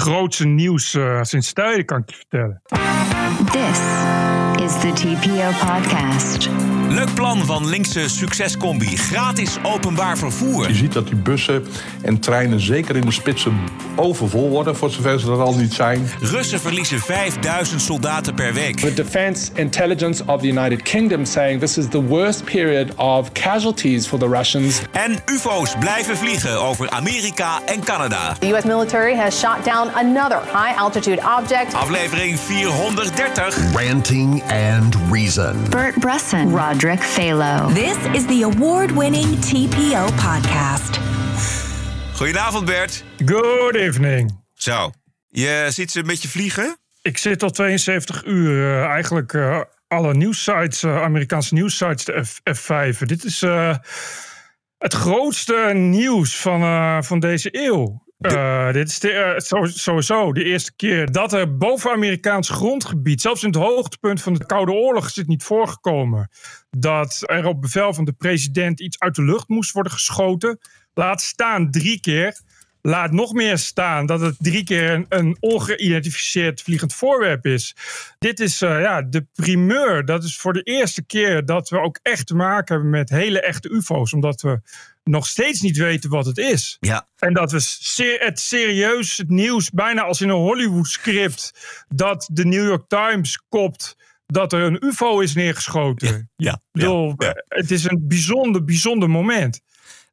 grootste nieuws uh, sinds tijden, kan ik je vertellen. This is the TPO podcast. Leuk plan van linkse succescombi. Gratis openbaar vervoer. Je ziet dat die bussen en treinen zeker in de spitsen overvol worden, voor zover ze er al niet zijn. Russen verliezen 5000 soldaten per week. The defense intelligence of the United Kingdom saying this is the worst period of casualties for the Russians. En UFO's blijven vliegen over Amerika en Canada. The US military has shot down another high altitude object. Aflevering 430. Ranting and Reason. Bert Bresson, Roderick Phalo. This is the award-winning TPO podcast. Goedenavond Bert. Good evening. Zo, je ziet ze met je vliegen? Ik zit al 72 uur uh, eigenlijk uh, alle nieuwssites, uh, Amerikaanse nieuwssites, de F, F5. Dit is het grootste nieuws van, van deze eeuw. Uh, dit is de, uh, sowieso de eerste keer dat er boven Amerikaans grondgebied, zelfs in het hoogtepunt van de Koude Oorlog, is het niet voorgekomen. Dat er op bevel van de president iets uit de lucht moest worden geschoten. Laat staan drie keer. Laat nog meer staan dat het drie keer een, een ongeïdentificeerd vliegend voorwerp is. Dit is uh, ja, de primeur. Dat is voor de eerste keer dat we ook echt te maken hebben met hele echte UFO's. Omdat we nog steeds niet weten wat het is. Ja. En dat we ser het serieus, het nieuws, bijna als in een Hollywood script, dat de New York Times kopt dat er een UFO is neergeschoten. Ja, ja, bedoel, ja, ja. Het is een bijzonder, bijzonder moment.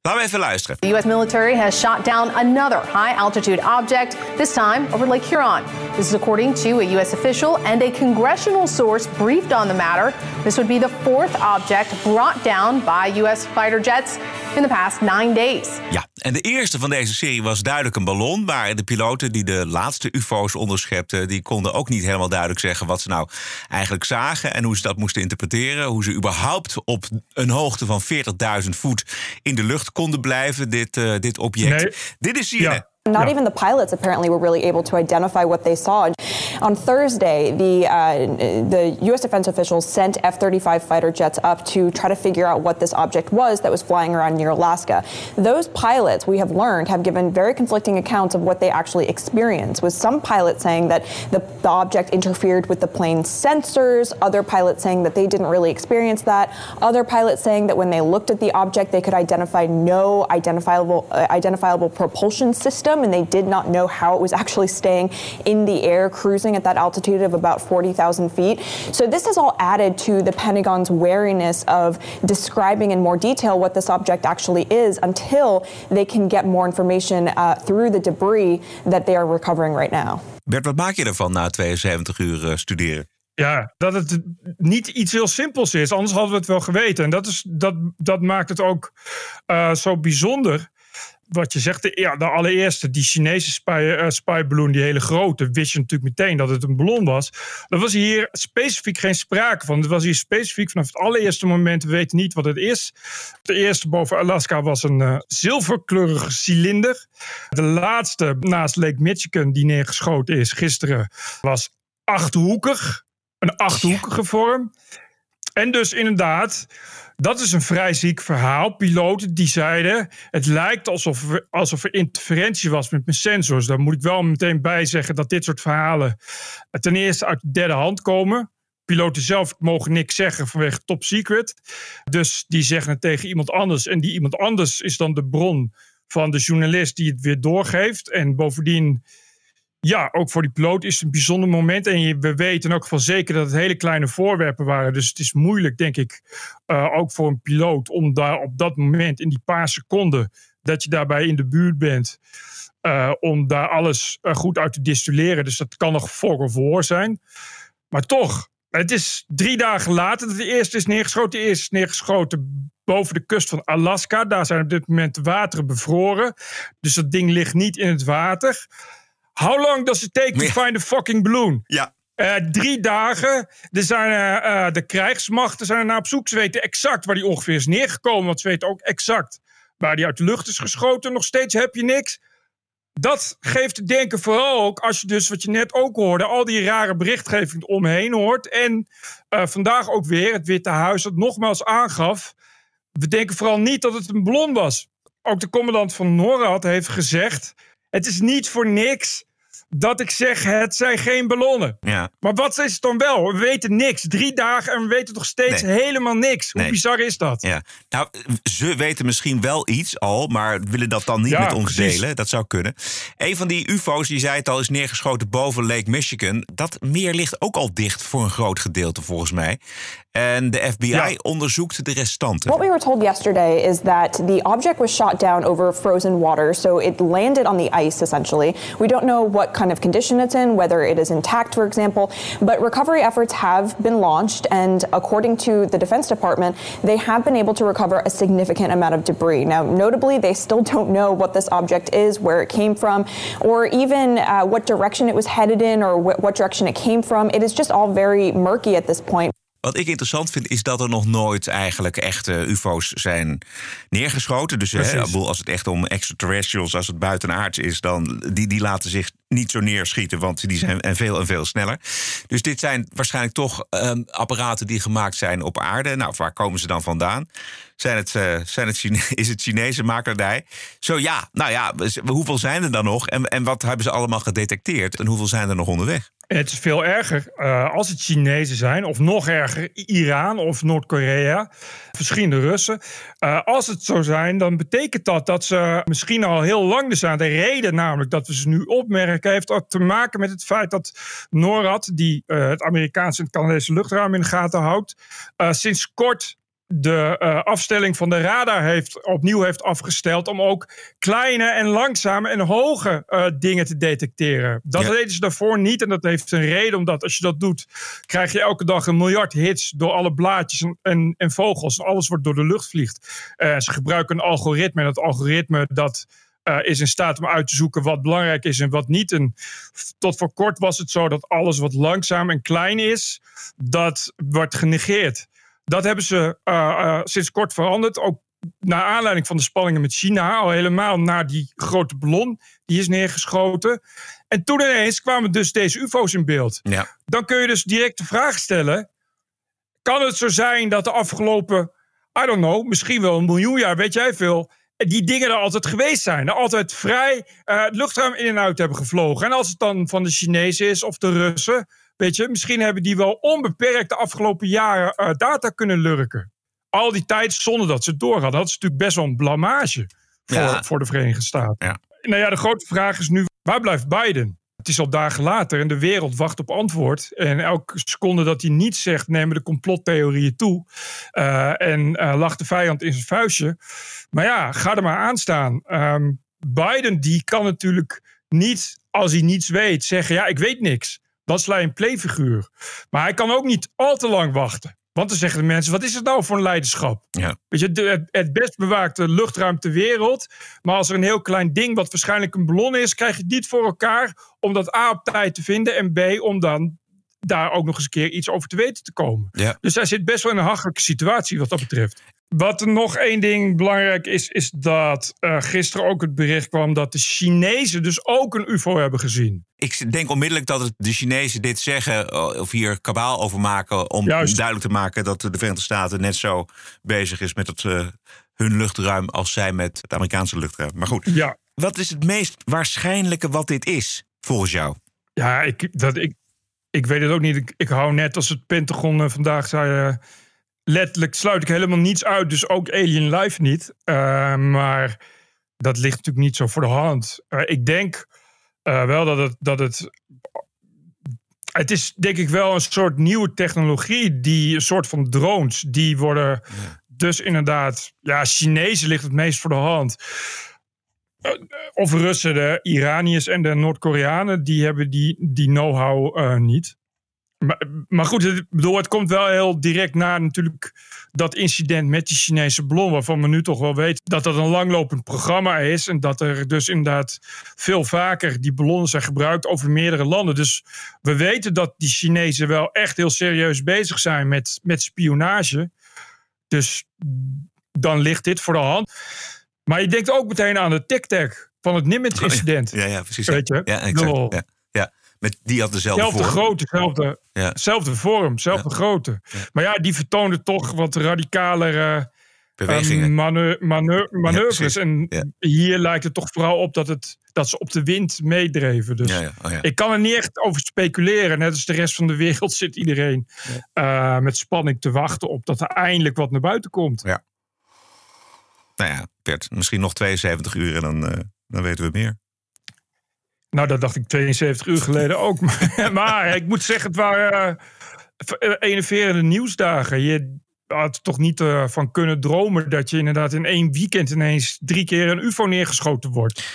Laten we even luisteren. The U.S. military has shot down another high altitude object, this time over Lake Huron. This is according to a U.S. official and a congressional source briefed on the matter. This would be the fourth object brought down by U.S. fighter jets in the past nine days. Ja, en de eerste van deze serie was duidelijk een ballon. Maar de piloten die de laatste UFO's onderschepten, die konden ook niet helemaal duidelijk zeggen wat ze nou eigenlijk zagen en hoe ze dat moesten interpreteren. Hoe ze überhaupt op een hoogte van 40.000 voet in de lucht konden blijven, dit, uh, dit object. Nee. Dit is CNN. Ja. Not Yeah. even the pilots apparently were really able to identify what they saw. On Thursday, the uh, the U.S. defense officials sent F-35 fighter jets up to try to figure out what this object was that was flying around near Alaska. Those pilots, we have learned, have given very conflicting accounts of what they actually experienced. With some pilots saying that the, the object interfered with the plane's sensors, other pilots saying that they didn't really experience that, other pilots saying that when they looked at the object, they could identify no identifiable uh, identifiable propulsion system, and they did not know how it was actually staying in the air, cruising at that altitude of about 40,000 feet. So this has all added to the Pentagon's wariness of describing in more detail what this object actually is until they can get more information uh, through the debris that they are recovering right now. Bert, wat maak je ervan na 72 uur uh, studeren? Ja, dat het niet iets heel simpels is. Anders hadden we het wel geweten. En dat, is, dat, dat maakt het ook uh, zo bijzonder. Wat je zegt, ja, de allereerste, die Chinese spy, uh, die hele grote, wist je natuurlijk meteen dat het een ballon was. Er was hier specifiek geen sprake van. Het was hier specifiek vanaf het allereerste moment, we weten niet wat het is. De eerste boven Alaska was een uh, zilverkleurige cilinder. De laatste naast Lake Michigan, die neergeschoten is gisteren, was achthoekig. Een achthoekige vorm. En dus inderdaad, dat is een vrij ziek verhaal. Piloten die zeiden, het lijkt alsof er, alsof er interferentie was met mijn sensors. Daar moet ik wel meteen bij zeggen dat dit soort verhalen ten eerste uit de derde hand komen. Piloten zelf mogen niks zeggen vanwege top secret. Dus die zeggen het tegen iemand anders. En die iemand anders is dan de bron van de journalist die het weer doorgeeft. En bovendien ja, ook voor die piloot is het een bijzonder moment. En we weten ook van zeker dat het hele kleine voorwerpen waren. Dus het is moeilijk, denk ik, uh, ook voor een piloot om daar op dat moment, in die paar seconden, dat je daarbij in de buurt bent, uh, om daar alles uh, goed uit te distilleren. Dus dat kan nog voor of voor zijn. Maar toch, het is drie dagen later dat de eerste is neergeschoten. De eerste is neergeschoten boven de kust van Alaska. Daar zijn op dit moment de wateren bevroren. Dus dat ding ligt niet in het water. How long does it take to find a fucking balloon? Ja. Uh, drie dagen. Er zijn, uh, uh, de krijgsmachten zijn er naar op zoek. Ze weten exact waar die ongeveer is neergekomen. Want ze weten ook exact waar die uit de lucht is geschoten. Nog steeds heb je niks. Dat geeft te denken vooral ook als je dus, wat je net ook hoorde, al die rare berichtgeving omheen hoort. En vandaag ook weer het Witte Huis dat nogmaals aangaf. We denken vooral niet dat het een ballon was. Ook de commandant van NORAD heeft gezegd. Het is niet voor niks dat ik zeg: het zijn geen ballonnen. Ja. Maar wat is het dan wel? We weten niks. Drie dagen en we weten toch steeds Nee. helemaal niks. Hoe Nee. bizar is dat? Ja, nou, ze weten misschien wel iets al, maar willen dat dan niet Ja, met ons precies. delen. Dat zou kunnen. Een van die UFO's, die zei het al, is neergeschoten boven Lake Michigan. Dat meer ligt ook al dicht voor een groot gedeelte, volgens mij. En de FBI Ja. onderzoekt de restanten. What we were told yesterday is that the object was shot down over frozen water, so it landed on the ice essentially. We don't know what kind of condition it's in, whether it is intact, for example, but recovery efforts have been launched, and according to the Defense Department, they have been able to recover a significant amount of debris. Now, notably, they still don't know what this object is, where it came from, or even uh, what direction it was headed in, or wh- what direction it came from. It is just all very murky at this point. Wat ik interessant vind, is dat er nog nooit eigenlijk echte UFO's zijn neergeschoten. Dus hè, als het echt om extraterrestrials, als het buitenaards is, dan die, die laten zich niet zo neerschieten, want die zijn en veel en veel sneller. Dus dit zijn waarschijnlijk toch ehm, apparaten die gemaakt zijn op aarde. Nou, waar komen ze dan vandaan? Zijn het, eh, zijn het Chine- is het Chinese makerdij? Zo ja, nou ja, hoeveel zijn er dan nog? En, en wat hebben ze allemaal gedetecteerd? En hoeveel zijn er nog onderweg? Het is veel erger eh, als het Chinezen zijn, of nog erger, Iran of Noord-Korea, verschillende Russen. Eh, als het zo zijn, dan betekent dat dat ze misschien al heel lang er zijn. De reden namelijk dat we ze nu opmerken, heeft ook te maken met het feit dat NORAD, die eh, het Amerikaanse en het Canadese luchtruim in de gaten houdt, sinds kort de eh, afstelling van de radar heeft, opnieuw heeft afgesteld om ook kleine en langzame en hoge eh, dingen te detecteren. Dat Ja. deden ze daarvoor niet en dat heeft een reden, omdat als je dat doet, krijg je elke dag een miljard hits door alle blaadjes en, en, en vogels. Alles wordt door de lucht vliegt. Eh, ze gebruiken een algoritme en dat algoritme dat is in staat om uit te zoeken wat belangrijk is en wat niet. En tot voor kort was het zo dat alles wat langzaam en klein is, dat wordt genegeerd. Dat hebben ze eh, eh, sinds kort veranderd. Ook naar aanleiding van de spanningen met China. Al helemaal naar die grote ballon. Die is neergeschoten. En toen ineens kwamen dus deze UFO's in beeld. Ja. Dan kun je dus direct de vraag stellen. Kan het zo zijn dat de afgelopen, I don't know, misschien wel een miljoen jaar, weet jij veel, die dingen er altijd geweest zijn. Er altijd vrij eh, het luchtruim in en uit hebben gevlogen. En als het dan van de Chinezen is of de Russen, weet je, misschien hebben die wel onbeperkt de afgelopen jaren eh, data kunnen lurken. Al die tijd zonder dat ze het door hadden. Dat is natuurlijk best wel een blamage voor, Ja. voor de Verenigde Staten. Ja. Nou ja, de grote vraag is nu, waar blijft Biden? Het is al dagen later en de wereld wacht op antwoord. En elke seconde dat hij niets zegt, nemen de complottheorieën toe. Eh, en eh, lacht de vijand in zijn vuistje. Maar ja, ga er maar aan staan. Ehm, Biden die kan natuurlijk niet, als hij niets weet, zeggen... ja, ik weet niks. Dan sla je een playfiguur. Maar hij kan ook niet al te lang wachten. Want dan zeggen de mensen, wat is het nou voor een leiderschap? Ja. Weet je, de- het, best bewaakte luchtruim ter wereld. Maar als er een heel klein ding, wat waarschijnlijk een ballon is, krijg je het niet voor elkaar om dat A op tijd te vinden. En B, om dan daar ook nog eens een keer iets over te weten te komen. Ja. Dus hij zit best wel in een hachelijke situatie wat dat betreft. Wat nog één ding belangrijk is, is dat eh, gisteren ook het bericht kwam dat de Chinezen dus ook een UFO hebben gezien. Ik denk onmiddellijk dat het de Chinezen dit zeggen eh, of hier kabaal over maken om Juist. duidelijk te maken dat de Verenigde Staten net zo bezig is met het, eh, hun luchtruim als zij met het Amerikaanse luchtruim. Maar goed, Ja, wat is het meest waarschijnlijke wat dit is volgens jou? Ja, ik, dat, ik, ik weet het ook niet. Ik, ik hou net als het Pentagon vandaag zei. Letterlijk sluit ik helemaal niets uit. Dus ook Alien Life niet. Eh, maar dat ligt natuurlijk niet zo voor de hand. Eh, ik denk eh, wel dat het, dat het. Het is denk ik wel een soort nieuwe technologie. Die een soort van drones. Die worden dus inderdaad. Ja, Chinezen ligt het meest voor de hand of Russen, de Iraniërs en de Noord-Koreanen, die hebben die, die know-how niet. Maar, maar goed, het, bedoel, het komt wel heel direct na natuurlijk dat incident met die Chinese ballon, waarvan we nu toch wel weten dat dat een langlopend programma is en dat er dus inderdaad veel vaker die ballonnen zijn gebruikt over meerdere landen. Dus we weten dat die Chinezen wel echt heel serieus bezig zijn met, met spionage. Dus dan ligt dit voor de hand. Maar je denkt ook meteen aan de tic-tac van het Nimitz-incident. Ja, ja, precies. Weet je? Ja, exact. Ja. Met, die had dezelfde Zelfde vorm. grootte, zelfde, Ja. zelfde vorm, zelfde grootte. Maar ja, die vertoonde toch wat radicalere Bewegingen. eh, manu- manu- manoeuvres. en hier lijkt het toch vooral op dat, het, dat ze op de wind meedreven. Dus. Oh, ik kan er niet echt over speculeren. Net als de rest van de wereld zit iedereen eh, met spanning te wachten op dat er eindelijk wat naar buiten komt. Ja. Nou ja, Bert, misschien nog 72 uur en dan, eh, dan weten we meer. Nou, dat dacht ik 72 uur geleden ook. Maar, ik moet zeggen, het waren eh, enerverende nieuwsdagen. Je had toch niet eh, van kunnen dromen dat je inderdaad in één weekend ineens drie keer een UFO neergeschoten wordt.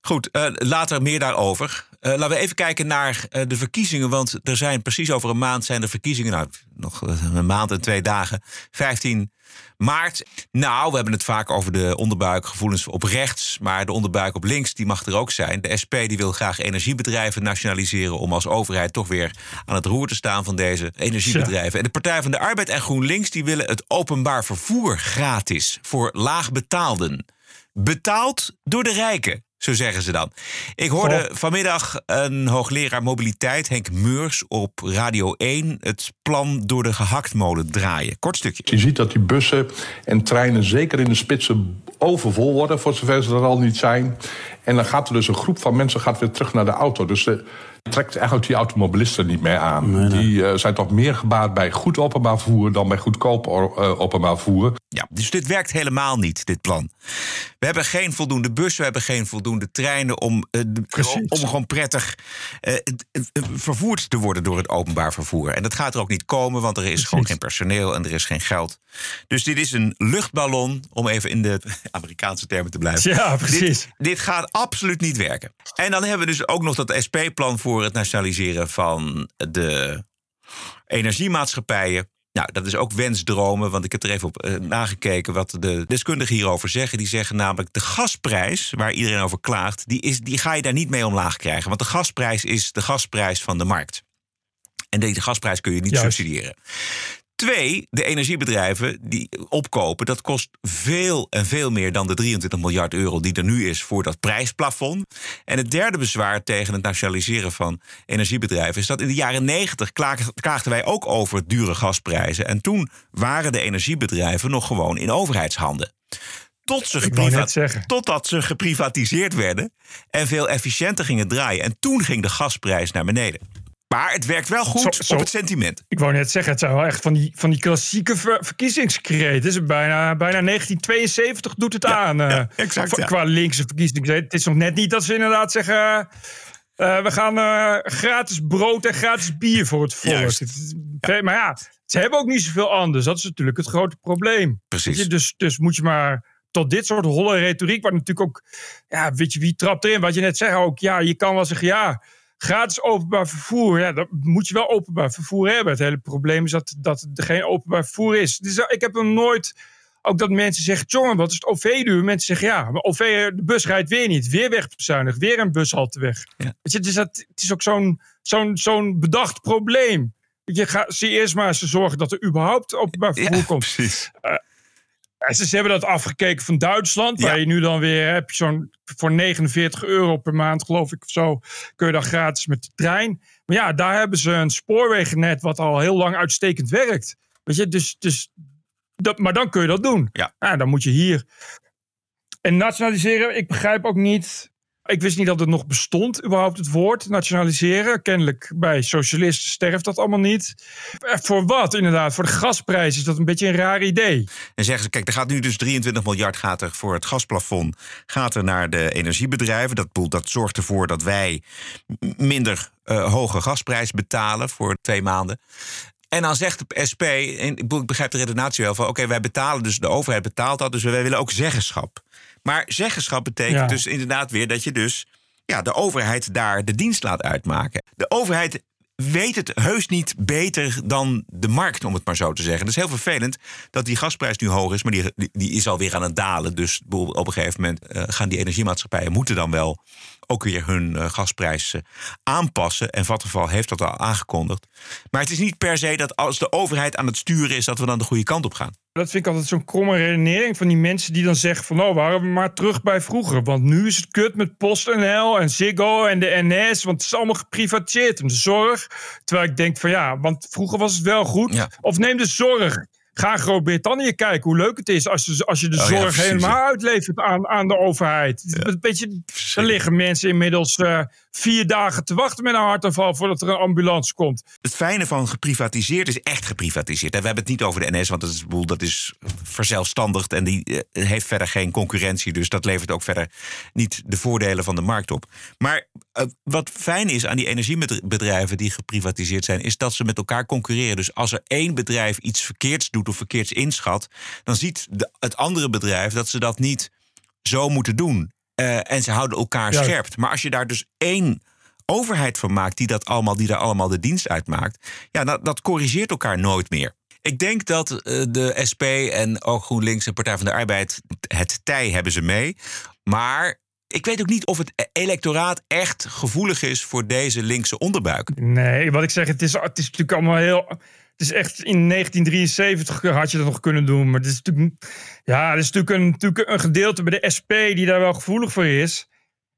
Goed, later meer daarover. Laten we even kijken naar de verkiezingen. Want er zijn precies over een maand zijn er verkiezingen. Nou, nog een maand en twee dagen. 15 maart. Nou, we hebben het vaak over de onderbuikgevoelens op rechts. Maar de onderbuik op links, die mag er ook zijn. De SP die wil graag energiebedrijven nationaliseren... om als overheid toch weer aan het roer te staan van deze energiebedrijven. En de Partij van de Arbeid en GroenLinks... die willen het openbaar vervoer gratis voor laagbetaalden. Betaald door de rijken. Zo zeggen ze dan. Ik hoorde vanmiddag een hoogleraar mobiliteit, Henk Meurs, op Radio 1 het plan door de gehaktmolen draaien. Kort stukje. Je ziet dat die bussen en treinen zeker in de spitsen overvol worden, voor zover ze er al niet zijn. En dan gaat er dus een groep van mensen gaat weer terug naar de auto. Dus de trekt eigenlijk die automobilisten niet meer aan. Die eh, zijn toch meer gebaat bij goed openbaar vervoer dan bij goedkoop eh, openbaar vervoer. Ja, dus dit werkt helemaal niet, dit plan. We hebben geen voldoende bussen, we hebben geen voldoende treinen om, eh, de- om gewoon prettig vervoerd te worden door het openbaar vervoer. En dat gaat er ook niet komen, want er is gewoon geen personeel en er is geen geld. Dus dit is een luchtballon, om even in de Amerikaanse termen te blijven. Ja, precies. Dit, dit gaat absoluut niet werken. En dan hebben we dus ook nog dat SP-plan voor het nationaliseren van de energiemaatschappijen. Nou, dat is ook wensdromen, want ik heb er even op eh, nagekeken wat de deskundigen hierover zeggen. Die zeggen namelijk de gasprijs, waar iedereen over klaagt, die, is, die ga je daar niet mee omlaag krijgen. Want de gasprijs is de gasprijs van de markt. En deze gasprijs kun je niet Juist. subsidiëren. Twee, de energiebedrijven die opkopen, dat kost veel en veel meer dan de 23 miljard euro die er nu is voor dat prijsplafond. En het derde bezwaar tegen het nationaliseren van energiebedrijven is dat in de jaren 90 klaag- klaagden wij ook over dure gasprijzen. En toen waren de energiebedrijven nog gewoon in overheidshanden. Tot ze. Totdat ze geprivatiseerd werden en veel efficiënter gingen draaien. En toen ging de gasprijs naar beneden. Maar het werkt wel goed Zo- zo- op het sentiment. Ik wou net zeggen, het zijn wel echt van die, van die klassieke ver- is bijna, bijna 1972 doet het aan. eh, exact, qua- ja. Qua linkse verkiezingskreet. Het is nog net niet dat ze inderdaad zeggen... eh, we gaan eh, gratis brood en gratis bier voor het volk. Maar ja, ze hebben ook niet zoveel anders. Dat is natuurlijk het grote probleem. Precies. Dus, dus moet je maar tot dit soort holle retoriek, waar natuurlijk ook, ja, weet je, wie trapt erin? Wat je net zei ook, ja, je kan wel zeggen, ja, gratis openbaar vervoer, ja, dan moet je wel openbaar vervoer hebben. Het hele probleem is dat, dat er geen openbaar vervoer is. Dus eh, ik heb nog nooit, ook dat mensen zeggen, jongen, wat is het OV-duur? Mensen zeggen, ja, maar OV, de bus rijdt weer niet, weer wegbezuinigd, weer een bushalte weg. Ja. Weet je, dus dat, het is ook zo'n zo'n zo'n bedacht probleem. Je gaat zie eerst maar te zorgen dat er überhaupt openbaar vervoer Ja, komt. precies. Ja, ze, ze hebben dat afgekeken van Duitsland. Ja. Waar je nu dan weer heb je zo'n voor 49 euro per maand, geloof ik of zo, kun je dan gratis met de trein. Maar ja, daar hebben ze een spoorwegennet wat al heel lang uitstekend werkt. Weet je, dus, dus dat, maar dan kun je dat doen. Ja. dan moet je hier. En nationaliseren, ik begrijp ook niet. Ik wist niet dat het nog bestond, überhaupt het woord nationaliseren. Kennelijk bij socialisten sterft dat allemaal niet. Eh, Voor wat inderdaad? Voor de gasprijs is dat een beetje een raar idee. En zeggen ze, kijk, er gaat nu dus 23 miljard gaat er voor het gasplafond gaat er naar de energiebedrijven. Dat, dat zorgt ervoor dat wij minder eh, hoge gasprijs betalen voor twee maanden. En dan zegt de SP, en ik begrijp de redenatie wel van... oké, wij betalen dus, de overheid betaalt dat, dus wij willen ook zeggenschap. Maar zeggenschap betekent Ja. dus inderdaad weer dat je dus... ja, de overheid daar de dienst laat uitmaken. De overheid weet het heus niet beter dan de markt, om het maar zo te zeggen. Het is heel vervelend dat die gasprijs nu hoog is, maar die, die, is alweer aan het dalen. Dus op een gegeven moment eh, gaan die energiemaatschappijen moeten dan wel ook weer hun eh, gasprijs eh, aanpassen. En Vattenfall heeft dat al aangekondigd. Maar het is niet per se dat als de overheid aan het sturen is, dat we dan de goede kant op gaan. Dat vind ik altijd zo'n kromme redenering van die mensen die dan zeggen van... nou, waren we maar terug bij vroeger. Want nu is het kut met PostNL en Ziggo en de NS. Want het is allemaal geprivatiseerd. En de zorg. Terwijl ik denk van ja, want vroeger was het wel goed. Ja. Of neem de zorg. Ga Groot-Brittannië kijken hoe leuk het is als je, als je de Oh ja, zorg helemaal ja. uitlevert aan, aan de overheid. Is Een beetje, er liggen mensen inmiddels eh, vier dagen te wachten met een hartaanval voordat er een ambulance komt. Het fijne van geprivatiseerd is echt geprivatiseerd. En we hebben het niet over de NS, want dat is, dat is verzelfstandigd en die eh, heeft verder geen concurrentie. Dus dat levert ook verder niet de voordelen van de markt op. Maar eh, wat fijn is aan die energiebedrijven die geprivatiseerd zijn, is dat ze met elkaar concurreren. Dus als er één bedrijf iets verkeerds doet of verkeerds inschat, dan ziet het andere bedrijf dat ze dat niet zo moeten doen. Eh, en ze houden elkaar scherp. Maar als je daar dus één overheid van maakt die, dat allemaal, die daar allemaal de dienst uitmaakt, ja, dat, dat corrigeert elkaar nooit meer. Ik denk dat eh, de SP en ook GroenLinks en Partij van de Arbeid het tij hebben ze mee. Maar ik weet ook niet of het electoraat echt gevoelig is voor deze linkse onderbuik. Nee, wat ik zeg, het is, het is natuurlijk allemaal heel. Het is echt in 1973 had je dat nog kunnen doen. Maar het is natuurlijk, ja, er is natuurlijk een, natuurlijk een gedeelte bij de SP die daar wel gevoelig voor is.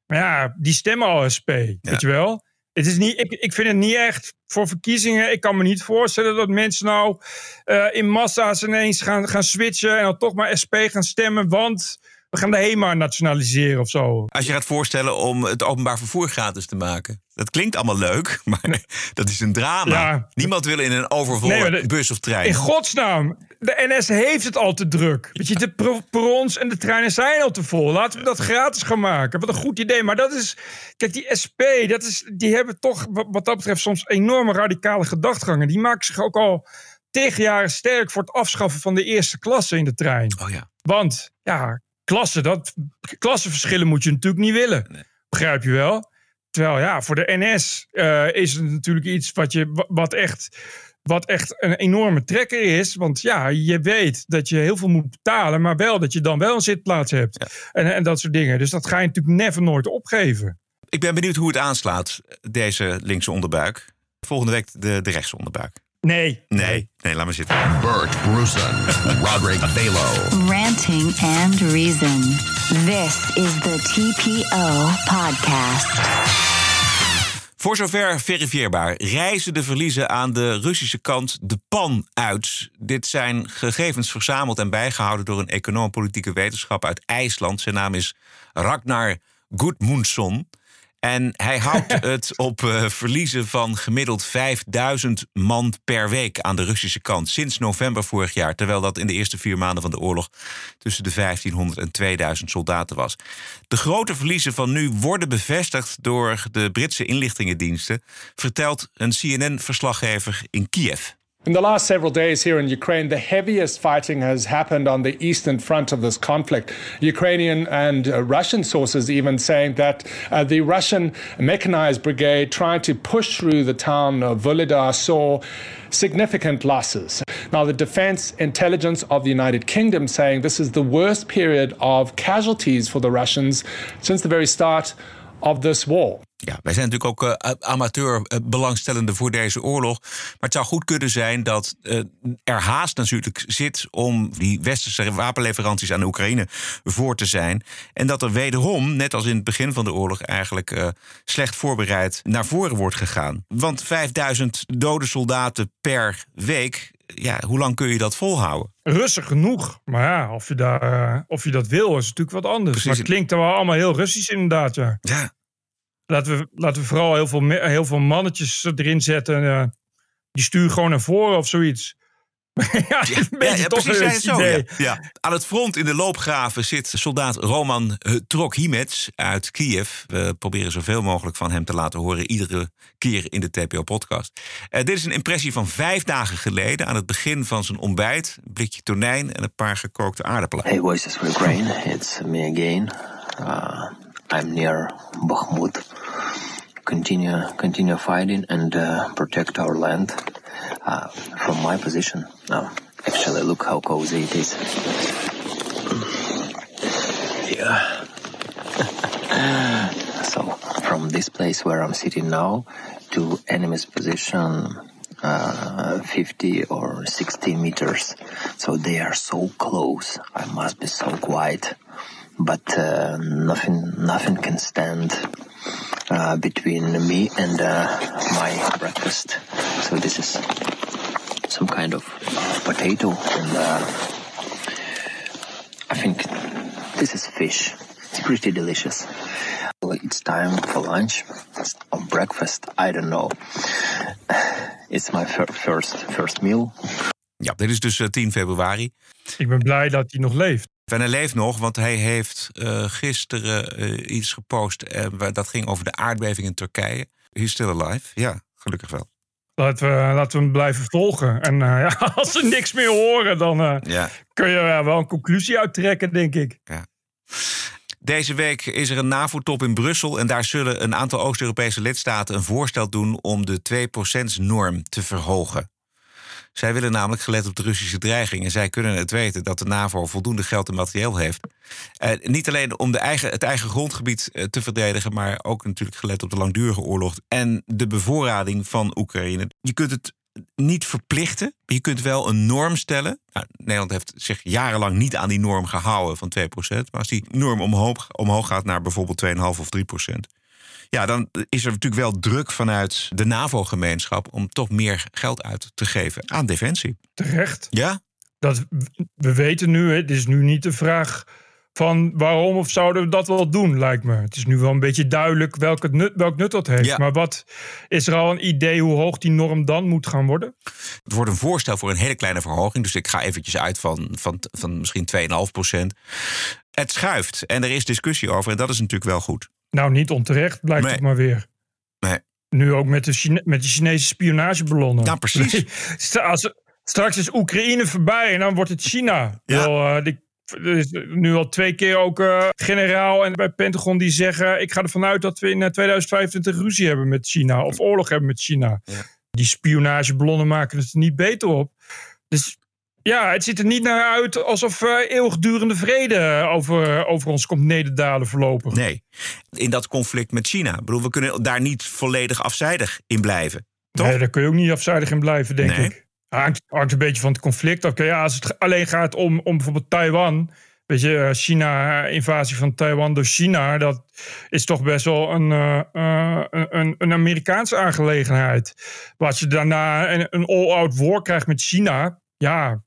Maar ja, die stemmen al SP, weet je wel. Het is niet, ik, ik vind het niet echt voor verkiezingen. Ik kan me niet voorstellen dat mensen nou eh, in massa's ineens gaan, gaan switchen en dan toch maar SP gaan stemmen, want we gaan de HEMA nationaliseren of zo. Als je gaat voorstellen om het openbaar vervoer gratis te maken. Dat klinkt allemaal leuk, maar dat is een drama. Ja. Niemand wil in een overvolle Nee, bus of trein. In godsnaam, de NS heeft het al te druk. Weet je, de perrons en de treinen zijn al te vol. Laten we dat gratis gaan maken. Wat een goed idee. Maar dat is, kijk, die SP, dat is, die hebben toch wat wat dat betreft soms enorme radicale gedachtgangen. Die maken zich ook al tegen jaren sterk voor het afschaffen van de eerste klasse in de trein. Oh ja. Want, ja, klasse, dat, klassenverschillen moet je natuurlijk niet willen. Begrijp je wel? Terwijl, ja, voor de NS eh, is het natuurlijk iets wat, je, wa- wat, echt, wat echt een enorme trekker is. Want ja, je weet dat je heel veel moet betalen, maar wel dat je dan wel een zitplaats hebt. En, en dat soort dingen. Dus dat ga je natuurlijk never nooit opgeven. Ik ben benieuwd hoe het aanslaat, deze linkse onderbuik. Volgende week de, de rechtse onderbuik. Nee. Nee, nee, laat maar zitten. Bert Bruson, Roderick Balo. Ranting and Reason. This is the TPO podcast. Voor zover verifieerbaar reizen de verliezen aan de Russische kant de pan uit. Dit zijn gegevens verzameld en bijgehouden door een econoom-politieke wetenschapper uit IJsland. Zijn naam is Ragnar Gudmundsson. En hij houdt het op eh, verliezen van gemiddeld 5000 man per week aan de Russische kant. Sinds november vorig jaar. Terwijl dat in de eerste vier maanden van de oorlog tussen de 1500 en 2000 soldaten was. De grote verliezen van nu worden bevestigd door de Britse inlichtingendiensten. Vertelt een CNN-verslaggever in Kiev. In the last several days here in Ukraine, the heaviest fighting has happened on the eastern front of this conflict. Ukrainian and uh, Russian sources even saying that uh, the Russian mechanized brigade trying to push through the town of Volodar saw significant losses. Now, the defense intelligence of the United Kingdom saying this is the worst period of casualties for the Russians since the very start of this war. Ja, wij zijn natuurlijk ook eh, amateur belangstellende voor deze oorlog. Maar het zou goed kunnen zijn dat eh, er haast natuurlijk zit om die westerse wapenleveranties aan de Oekraïne voor te zijn. En dat er wederom, net als in het begin van de oorlog, eigenlijk slecht voorbereid naar voren wordt gegaan. Want 5000 dode soldaten per week, ja, hoe lang kun je dat volhouden? Rustig genoeg. Maar ja, of je, daar, of je dat wil, is natuurlijk wat anders. Precies. Maar het klinkt dan wel allemaal heel Russisch inderdaad, ja. Ja. Laten we, laten we vooral heel veel, heel veel mannetjes erin zetten. en, eh, die sturen gewoon naar voren of zoiets. ja, een beetje toch precies, een ja, zo, idee. ja. Ja. Aan het front in de loopgraven zit soldaat Roman eh, Trokhimets uit Kiev. We proberen zoveel mogelijk van hem te laten horen, iedere keer in de TPO-podcast. dit is een impressie van vijf dagen geleden, aan het begin van zijn ontbijt. Een blikje tonijn en een paar gekookte aardappelen. Hey, Voices for Ukraine, it's me again. Uh, I'm near Bakhmut. Continue, continue fighting and uh, protect our land uh, from my position. Now, actually, look how cozy it is. Yeah. so, from this place where I'm sitting now to enemy's position, uh, 50 or 60 meters. So they are so close. I must be so quiet, but uh, nothing, nothing can stand uh, between me and uh, my breakfast. So this is some kind of potato, and uh, I think this is fish. It's pretty delicious. Well, it's time for lunch or breakfast. I don't know. It's my fir- first first meal. Ja, dit is dus eh, 10 februari. Ik ben blij dat hij nog leeft. En hij leeft nog, want hij heeft eh, gisteren eh, iets gepost. eh, waar- dat ging over de aardbeving in Turkije. He's still alive. Ja, gelukkig wel. Laten we, laten we hem blijven volgen. En eh, ja, als ze niks meer horen, dan eh, Ja. kun je wel een conclusie uittrekken, denk ik. Deze week is er een NAVO-top in Brussel. En daar zullen een aantal Oost-Europese lidstaten een voorstel doen om de 2%-norm te verhogen. Zij willen namelijk, gelet op de Russische dreiging, en zij kunnen het weten dat de NAVO voldoende geld en materieel heeft. Eh, niet alleen om de eigen, het eigen grondgebied eh, te verdedigen, maar ook natuurlijk gelet op de langdurige oorlog en de bevoorrading van Oekraïne. Je kunt het niet verplichten, maar je kunt wel een norm stellen. Nou, Nederland heeft zich jarenlang niet aan die norm gehouden van 2%. Maar als die norm omhoog, omhoog gaat naar bijvoorbeeld 2,5 of 3%. Ja, dan is er natuurlijk wel druk vanuit de NAVO-gemeenschap om toch meer geld uit te geven aan defensie. Terecht. Ja? Dat, we weten nu, het is nu niet de vraag van waarom of zouden we dat wel doen, lijkt me. Het is nu wel een beetje duidelijk welk, het nut, welk nut dat heeft. Ja. Maar wat is er al een idee hoe hoog die norm dan moet gaan worden? Het wordt een voorstel voor een hele kleine verhoging. Dus ik ga eventjes uit van, van, van misschien 2,5% Het schuift en er is discussie over en dat is natuurlijk wel goed. Nou, niet onterecht, blijkt Nee. het maar weer. Nee. Nu ook met de, Chine- met de Chinese spionageballonnen. Ja, precies. Als, straks is Oekraïne voorbij en dan wordt het China. Ja. Wel, eh, die, er is nu al twee keer ook eh, generaal en bij Pentagon die zeggen... ik ga ervan uit dat we in eh, 2025 ruzie hebben met China. Of oorlog hebben met China. Die spionageballonnen maken het er niet beter op. Dus ja, het ziet er niet naar uit alsof eh eeuwigdurende vrede over, over ons komt nederdalen voorlopig. Nee, in dat conflict met China. Ik bedoel, we kunnen daar niet volledig afzijdig in blijven. Toch? Nee, daar kun je ook niet afzijdig in blijven, denk Nee. ik. Hangt, hangt een beetje van het conflict. Oké, ja, als het alleen gaat om, om bijvoorbeeld Taiwan. Weet je, eh, China, eh, invasie van Taiwan door China. Dat is toch best wel een, eh, eh, een, een Amerikaanse aangelegenheid. Maar als je daarna een, een all-out war krijgt met China. Ja,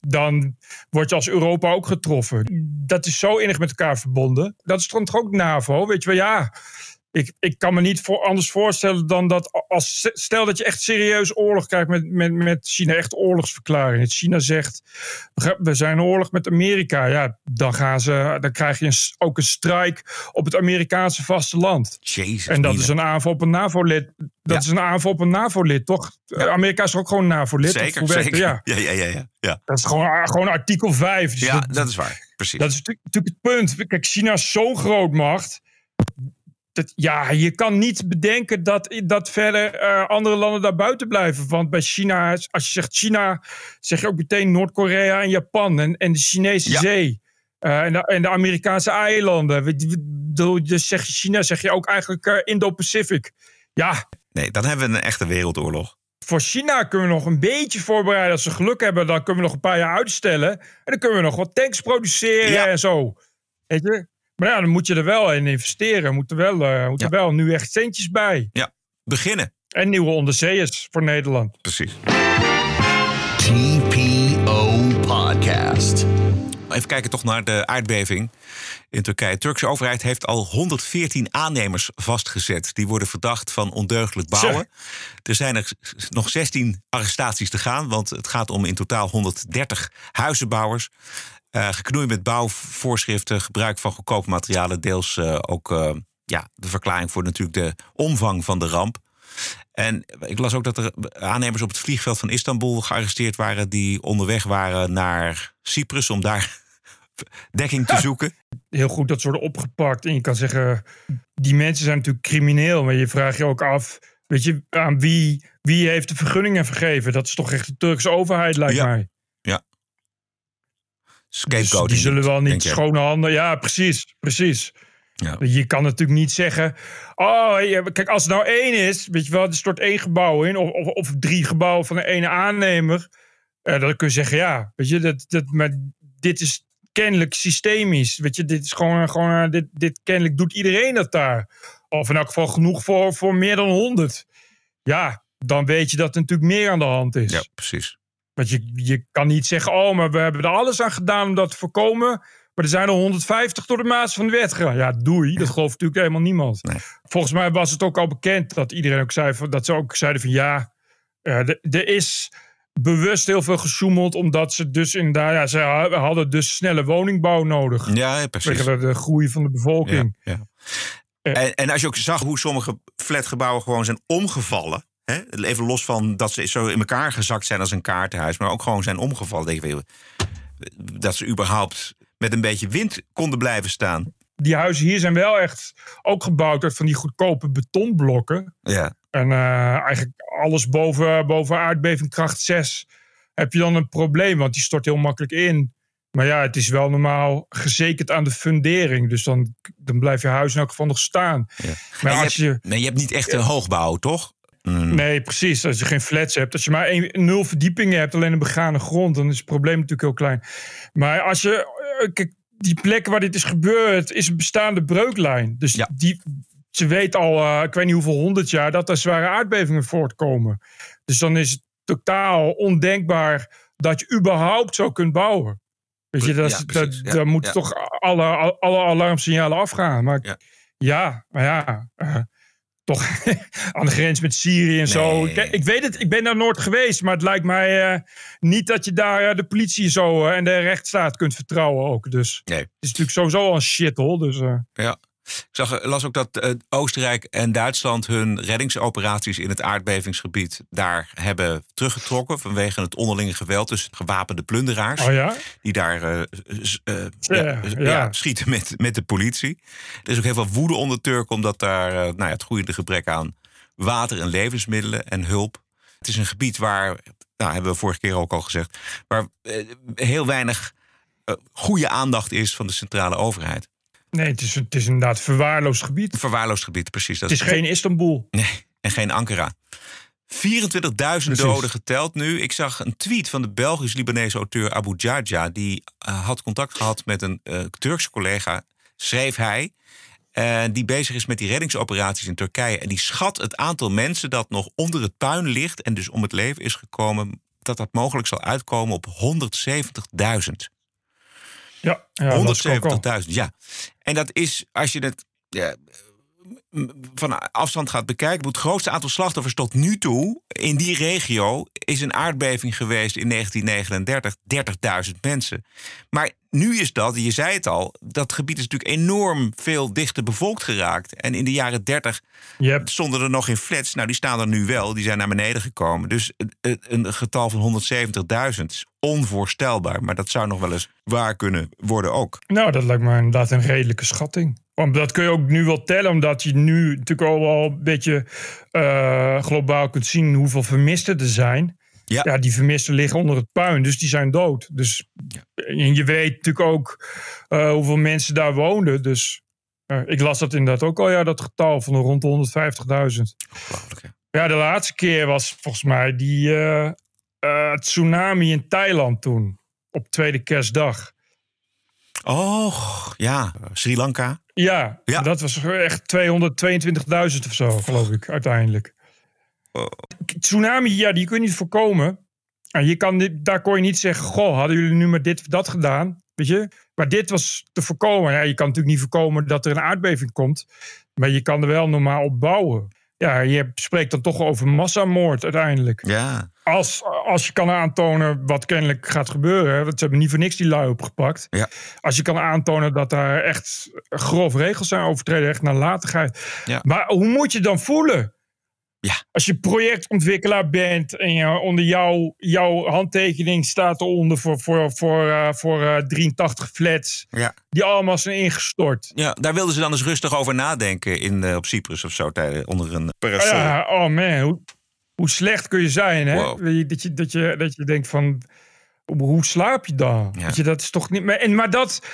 dan word je als Europa ook getroffen. Dat is zo innig met elkaar verbonden. Dat is dan toch ook NAVO? Weet je wel, ja. Ik, ik kan me niet voor, anders voorstellen dan dat als stel dat je echt serieus oorlog krijgt met, met, met China, echt oorlogsverklaring. China zegt, we zijn oorlog met Amerika. Ja, dan, gaan ze, dan krijg je een, ook een strike op het Amerikaanse vasteland. Jezus, En dat Mina. is een aanval op een NAVO-lid. Dat is een aanval op een NAVO-lid, toch? Amerika is ook gewoon NAVO-lid? Zeker, zeker. Ja. Ja, ja, ja, ja. ja. Dat is gewoon, gewoon artikel 5. Dus Ja, dat is waar. Precies. dat is natuurlijk natuurlijk het punt. Kijk, China is zo'n grootmacht. Dat, ja, je kan niet bedenken dat, dat verder eh, andere landen daar buiten blijven. Want bij China, als je zegt China, zeg je ook meteen Noord-Korea en Japan en, en de Chinese Ja. Zee. Eh, en, de, en de Amerikaanse eilanden. Dus zeg je China, zeg je ook eigenlijk eh, Indo-Pacific. Ja, Nee, dan hebben we een echte wereldoorlog. voor China kunnen we nog een beetje voorbereiden. Als ze geluk hebben, dan kunnen we nog een paar jaar uitstellen. En dan kunnen we nog wat tanks produceren Ja. en zo. Weet je? Maar ja, dan moet je er wel in investeren. Moet er wel, eh, moet er wel nu echt centjes bij. Ja, beginnen. En nieuwe onderzeeërs voor Nederland. Precies. TPO Podcast. Even kijken toch naar de aardbeving in Turkije. De Turkse overheid heeft al 114 aannemers vastgezet. Die worden verdacht van ondeugdelijk bouwen. Er zijn er nog 16 arrestaties te gaan. Want het gaat om in totaal 130 huizenbouwers. Eh, geknoeid met bouwvoorschriften, gebruik van goedkope materialen. Deels eh, ook eh, ja, de verklaring voor natuurlijk de omvang van de ramp. En ik las ook dat er aannemers op het vliegveld van Istanbul gearresteerd waren. die onderweg waren naar Cyprus om daar dekking te zoeken. Heel goed dat ze worden opgepakt. En je kan zeggen, die mensen zijn natuurlijk crimineel. Maar je vraagt je ook af, weet je, aan wie, wie heeft de vergunningen vergeven? Dat is toch echt de Turkse overheid, lijkt Ja. mij. Ja. Dus die zullen wel niet schone handen. Ja, precies. precies. Ja. Je kan natuurlijk niet zeggen. Oh, kijk, als het nou één is, weet je wel, er stort één gebouw in, of, of, of drie gebouwen van de ene aannemer. eh, dan kun je zeggen, ja, weet je, dat, dat, maar dit is kennelijk systemisch. Weet je, dit is gewoon, gewoon eh, dit, dit kennelijk doet iedereen dat daar. Of in elk geval genoeg voor, voor meer dan honderd. Ja, dan weet je dat er natuurlijk meer aan de hand is. Ja, precies. Want je, je kan niet zeggen, oh, maar we hebben er alles aan gedaan om dat te voorkomen. Maar er zijn er 150 door de maas van de wet gegaan. Ja, doei. Dat gelooft natuurlijk helemaal niemand. Volgens mij was het ook al bekend dat iedereen ook zei van, dat ze ook zeiden van ja, eh, er- is bewust heel veel gesjoemeld. Omdat ze dus inderdaad, ja, ze ha- hadden dus snelle woningbouw nodig. Ja, precies. Vanwege de, de groei van de bevolking. Ja, En, en als je ook zag hoe sommige flatgebouwen gewoon zijn omgevallen. Hè? Even los van dat ze zo in elkaar gezakt zijn als een kaartenhuis. Maar ook gewoon zijn omgevallen. Denk dat ze überhaupt met een beetje wind konden blijven staan. Die huizen hier zijn wel echt ook gebouwd uit van die goedkope betonblokken. Ja. En eh, eigenlijk alles boven, boven aardbevingkracht 6 heb je dan een probleem, want die stort heel makkelijk in. Maar ja, het is wel normaal gezekerd aan de fundering. Dus dan, dan blijft je huis in elk geval nog staan. Maar En je als hebt- je, nee, je hebt niet echt een hoogbouw, toch? Mm. Nee, precies. Als je geen flats hebt. Als je maar één, nul verdiepingen hebt, alleen een begane grond, dan is het probleem natuurlijk heel klein. Maar als je. eh, Kijk, die plek waar dit is gebeurd, is een bestaande breuklijn. Dus die, ze weet al, eh, ik weet niet hoeveel honderd jaar, dat er zware aardbevingen voortkomen. Dus dan is het totaal ondenkbaar dat je überhaupt zo kunt bouwen. Weet je, dat, is- Ja, precies. dat, Ja, daar moeten toch alle, alle alarmsignalen afgaan. Maar ja, maar ja. eh, toch aan de grens met Syrië en zo. Ik, ik weet het, ik ben daar nooit geweest, maar het lijkt mij eh, niet dat je daar eh, de politie zo eh, en de rechtsstaat kunt vertrouwen ook. Dus Nee. het is natuurlijk sowieso al een shithole. Dus, Ja. Ik zag, las ook dat eh, Oostenrijk en Duitsland hun reddingsoperaties in het aardbevingsgebied daar hebben teruggetrokken. vanwege het onderlinge geweld tussen gewapende plunderaars. Oh ja? Die daar eh, eh, Ja, schieten met, met de politie. Er is ook heel veel woede onder Turken, omdat daar eh, nou ja, het groeiende gebrek aan water en levensmiddelen en hulp. Het is een gebied waar, nou, hebben we vorige keer ook al gezegd, waar heel weinig goede aandacht is van de centrale overheid. Nee, het is, het is inderdaad verwaarloosd gebied. Verwaarloosd gebied, precies. Dat Het is geen Istanbul. Nee, en geen Ankara. 24.000 doden geteld nu. Ik zag een tweet van de Belgisch-Libanese auteur Abu Jaja. Die eh, had contact gehad met een eh, Turkse collega, schreef hij. eh, die bezig is met die reddingsoperaties in Turkije. En die schat het aantal mensen dat nog onder het puin ligt. en dus om het leven is gekomen. dat dat mogelijk zal uitkomen op 170.000. Ja, ja dat is ook al. 170.000, ja. En dat is, als je het ja, van afstand gaat bekijken... het grootste aantal slachtoffers tot nu toe in die regio... is een aardbeving geweest in 1939, 30.000 mensen. Maar nu is dat, je zei het al... dat gebied is natuurlijk enorm veel dichter bevolkt geraakt. En in de jaren 30 stonden er nog geen flats. Nou, die staan er nu wel, die zijn naar beneden gekomen. Dus een- een getal van 170.000 is onvoorstelbaar. Maar dat zou nog wel eens waar kunnen worden ook. Nou, dat lijkt me inderdaad een redelijke schatting. Want dat kun je ook nu wel tellen, omdat je nu natuurlijk al wel een beetje eh, globaal kunt zien hoeveel vermisten er zijn. Ja. die vermisten liggen onder het puin, dus die zijn dood. Dus en je weet natuurlijk ook eh, hoeveel mensen daar woonden. Dus eh, ik las dat inderdaad ook al, ja, dat getal van rond de 150.000. Ja, de laatste keer was volgens mij die tsunami in Thailand toen, op tweede kerstdag. Oh, ja. Sri Lanka. Ja, dat was echt 222.000 of zo, geloof ik, uiteindelijk. Tsunami, ja, die kun je niet voorkomen. En je kan, daar kon je niet zeggen, goh, hadden jullie nu maar dit of dat gedaan, weet je? Maar dit was te voorkomen. Ja, je kan natuurlijk niet voorkomen dat er een aardbeving komt, maar je kan er wel normaal op bouwen. Ja, je spreekt dan toch over massamoord uiteindelijk. Ja. Als, als je kan aantonen wat kennelijk gaat gebeuren, want ze hebben niet voor niks die lui opgepakt. Ja. Als je kan aantonen dat daar echt grove regels zijn overtreden, echt nalatigheid. Ja. Maar hoe moet je dan voelen? Ja. Als je projectontwikkelaar bent en je, onder jouw, jouw handtekening staat eronder voor, voor, voor, eh, voor eh, 83 flats, Ja. die allemaal zijn ingestort. Ja, daar wilden ze dan eens rustig over nadenken in, eh, op Cyprus of zo, onder een parasol. ja, oh man, hoe, hoe slecht kun je zijn, hè? Wow. Dat, je, dat, je, dat je denkt van, hoe slaap je dan? Weet je, dat is toch niet... Maar, en, maar, dat,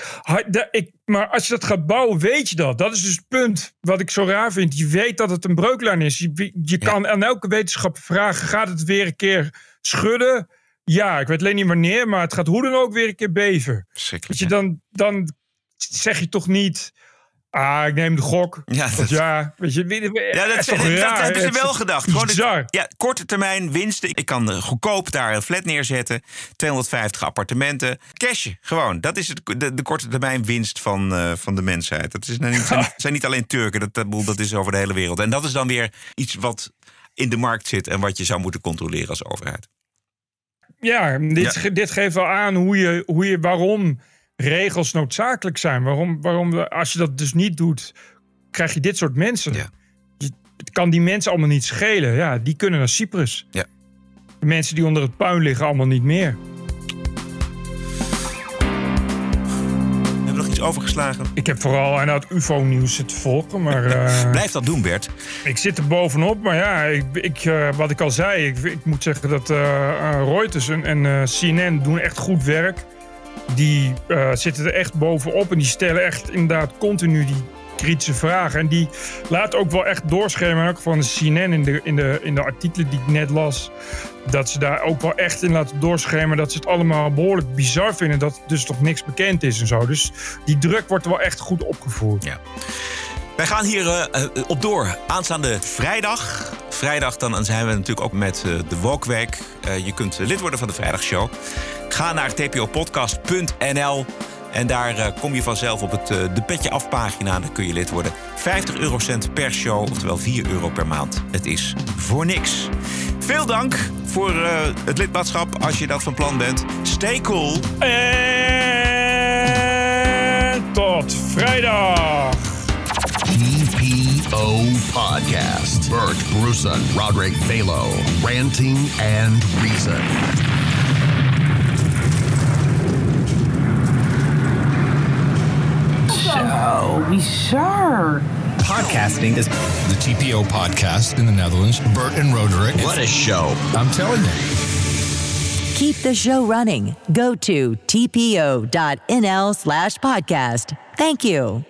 ik, maar als je dat gaat bouwen, weet je dat. Dat is dus het punt wat ik zo raar vind. Je weet dat het een breuklijn is. Je, je kan aan elke wetenschap vragen, gaat het weer een keer schudden? Ja, ik weet alleen niet wanneer, maar het gaat hoe dan ook weer een keer beven. Weet je, dan, dan zeg je toch niet... Ah, ik neem de gok. Ja, dat- ja, weet je, Ja, dat, is toch dat- hebben ze wel gedacht. Gewoon ja, korte termijn winsten. Ik kan goedkoop daar een flat neerzetten. 250 appartementen. Cashen, gewoon. Dat is het, de, de korte termijn winst van, eh, van de mensheid. Dat is nou niet, zijn, zijn niet alleen Turken, dat, dat, is over de hele wereld. En dat is dan weer iets wat in de markt zit... en wat je zou moeten controleren als overheid. Ja, dit, Ja. dit geeft wel aan hoe je, hoe je, waarom regels noodzakelijk zijn. Waarom, waarom we, als je dat dus niet doet, krijg je dit soort mensen. Ja. Je, het kan die mensen allemaal niet schelen. Ja, die kunnen naar Cyprus. Ja. De mensen die onder het puin liggen, allemaal niet meer. Hebben we nog iets overgeslagen? Ik heb vooral aan het UFO-nieuws zitten volgen, maar eh, Blijf dat doen, Bert. ik zit er bovenop. Maar ja, ik, ik, eh, wat ik al zei, ik, ik moet zeggen dat eh, eh, Reuters en, en eh, CNN doen echt goed werk. Die eh, zitten er echt bovenop en die stellen echt inderdaad continu die kritische vragen. En die laten ook wel echt doorschemeren, ook van CNN in de, in, de, in de artikelen die ik net las. Dat ze daar ook wel echt in laten doorschemeren dat ze het allemaal behoorlijk bizar vinden. Dat dus toch niks bekend is en zo. Dus die druk wordt wel echt goed opgevoerd. Ja. Wij gaan hier eh, eh, op door. Aanstaande vrijdag. Vrijdag dan zijn we natuurlijk ook met eh, de Walkweek. Je kunt lid worden van de Vrijdagshow. Ga naar tpopodcast.nl en daar kom je vanzelf op het, de Petje Af pagina. Dan kun je lid worden. 50 eurocent per show, oftewel 4 euro per maand. Het is voor niks. Veel dank voor het lidmaatschap als je dat van plan bent. Stay cool. En tot vrijdag! TPO Podcast. Bert Bruson, Roderick Balo, Ranting and Reason. So bizarre. Podcasting is The TPO podcast in the Netherlands. Bert and Roderick. What a show. I'm telling you. Keep the show running. Go to tpo.nl slash podcast. Thank you.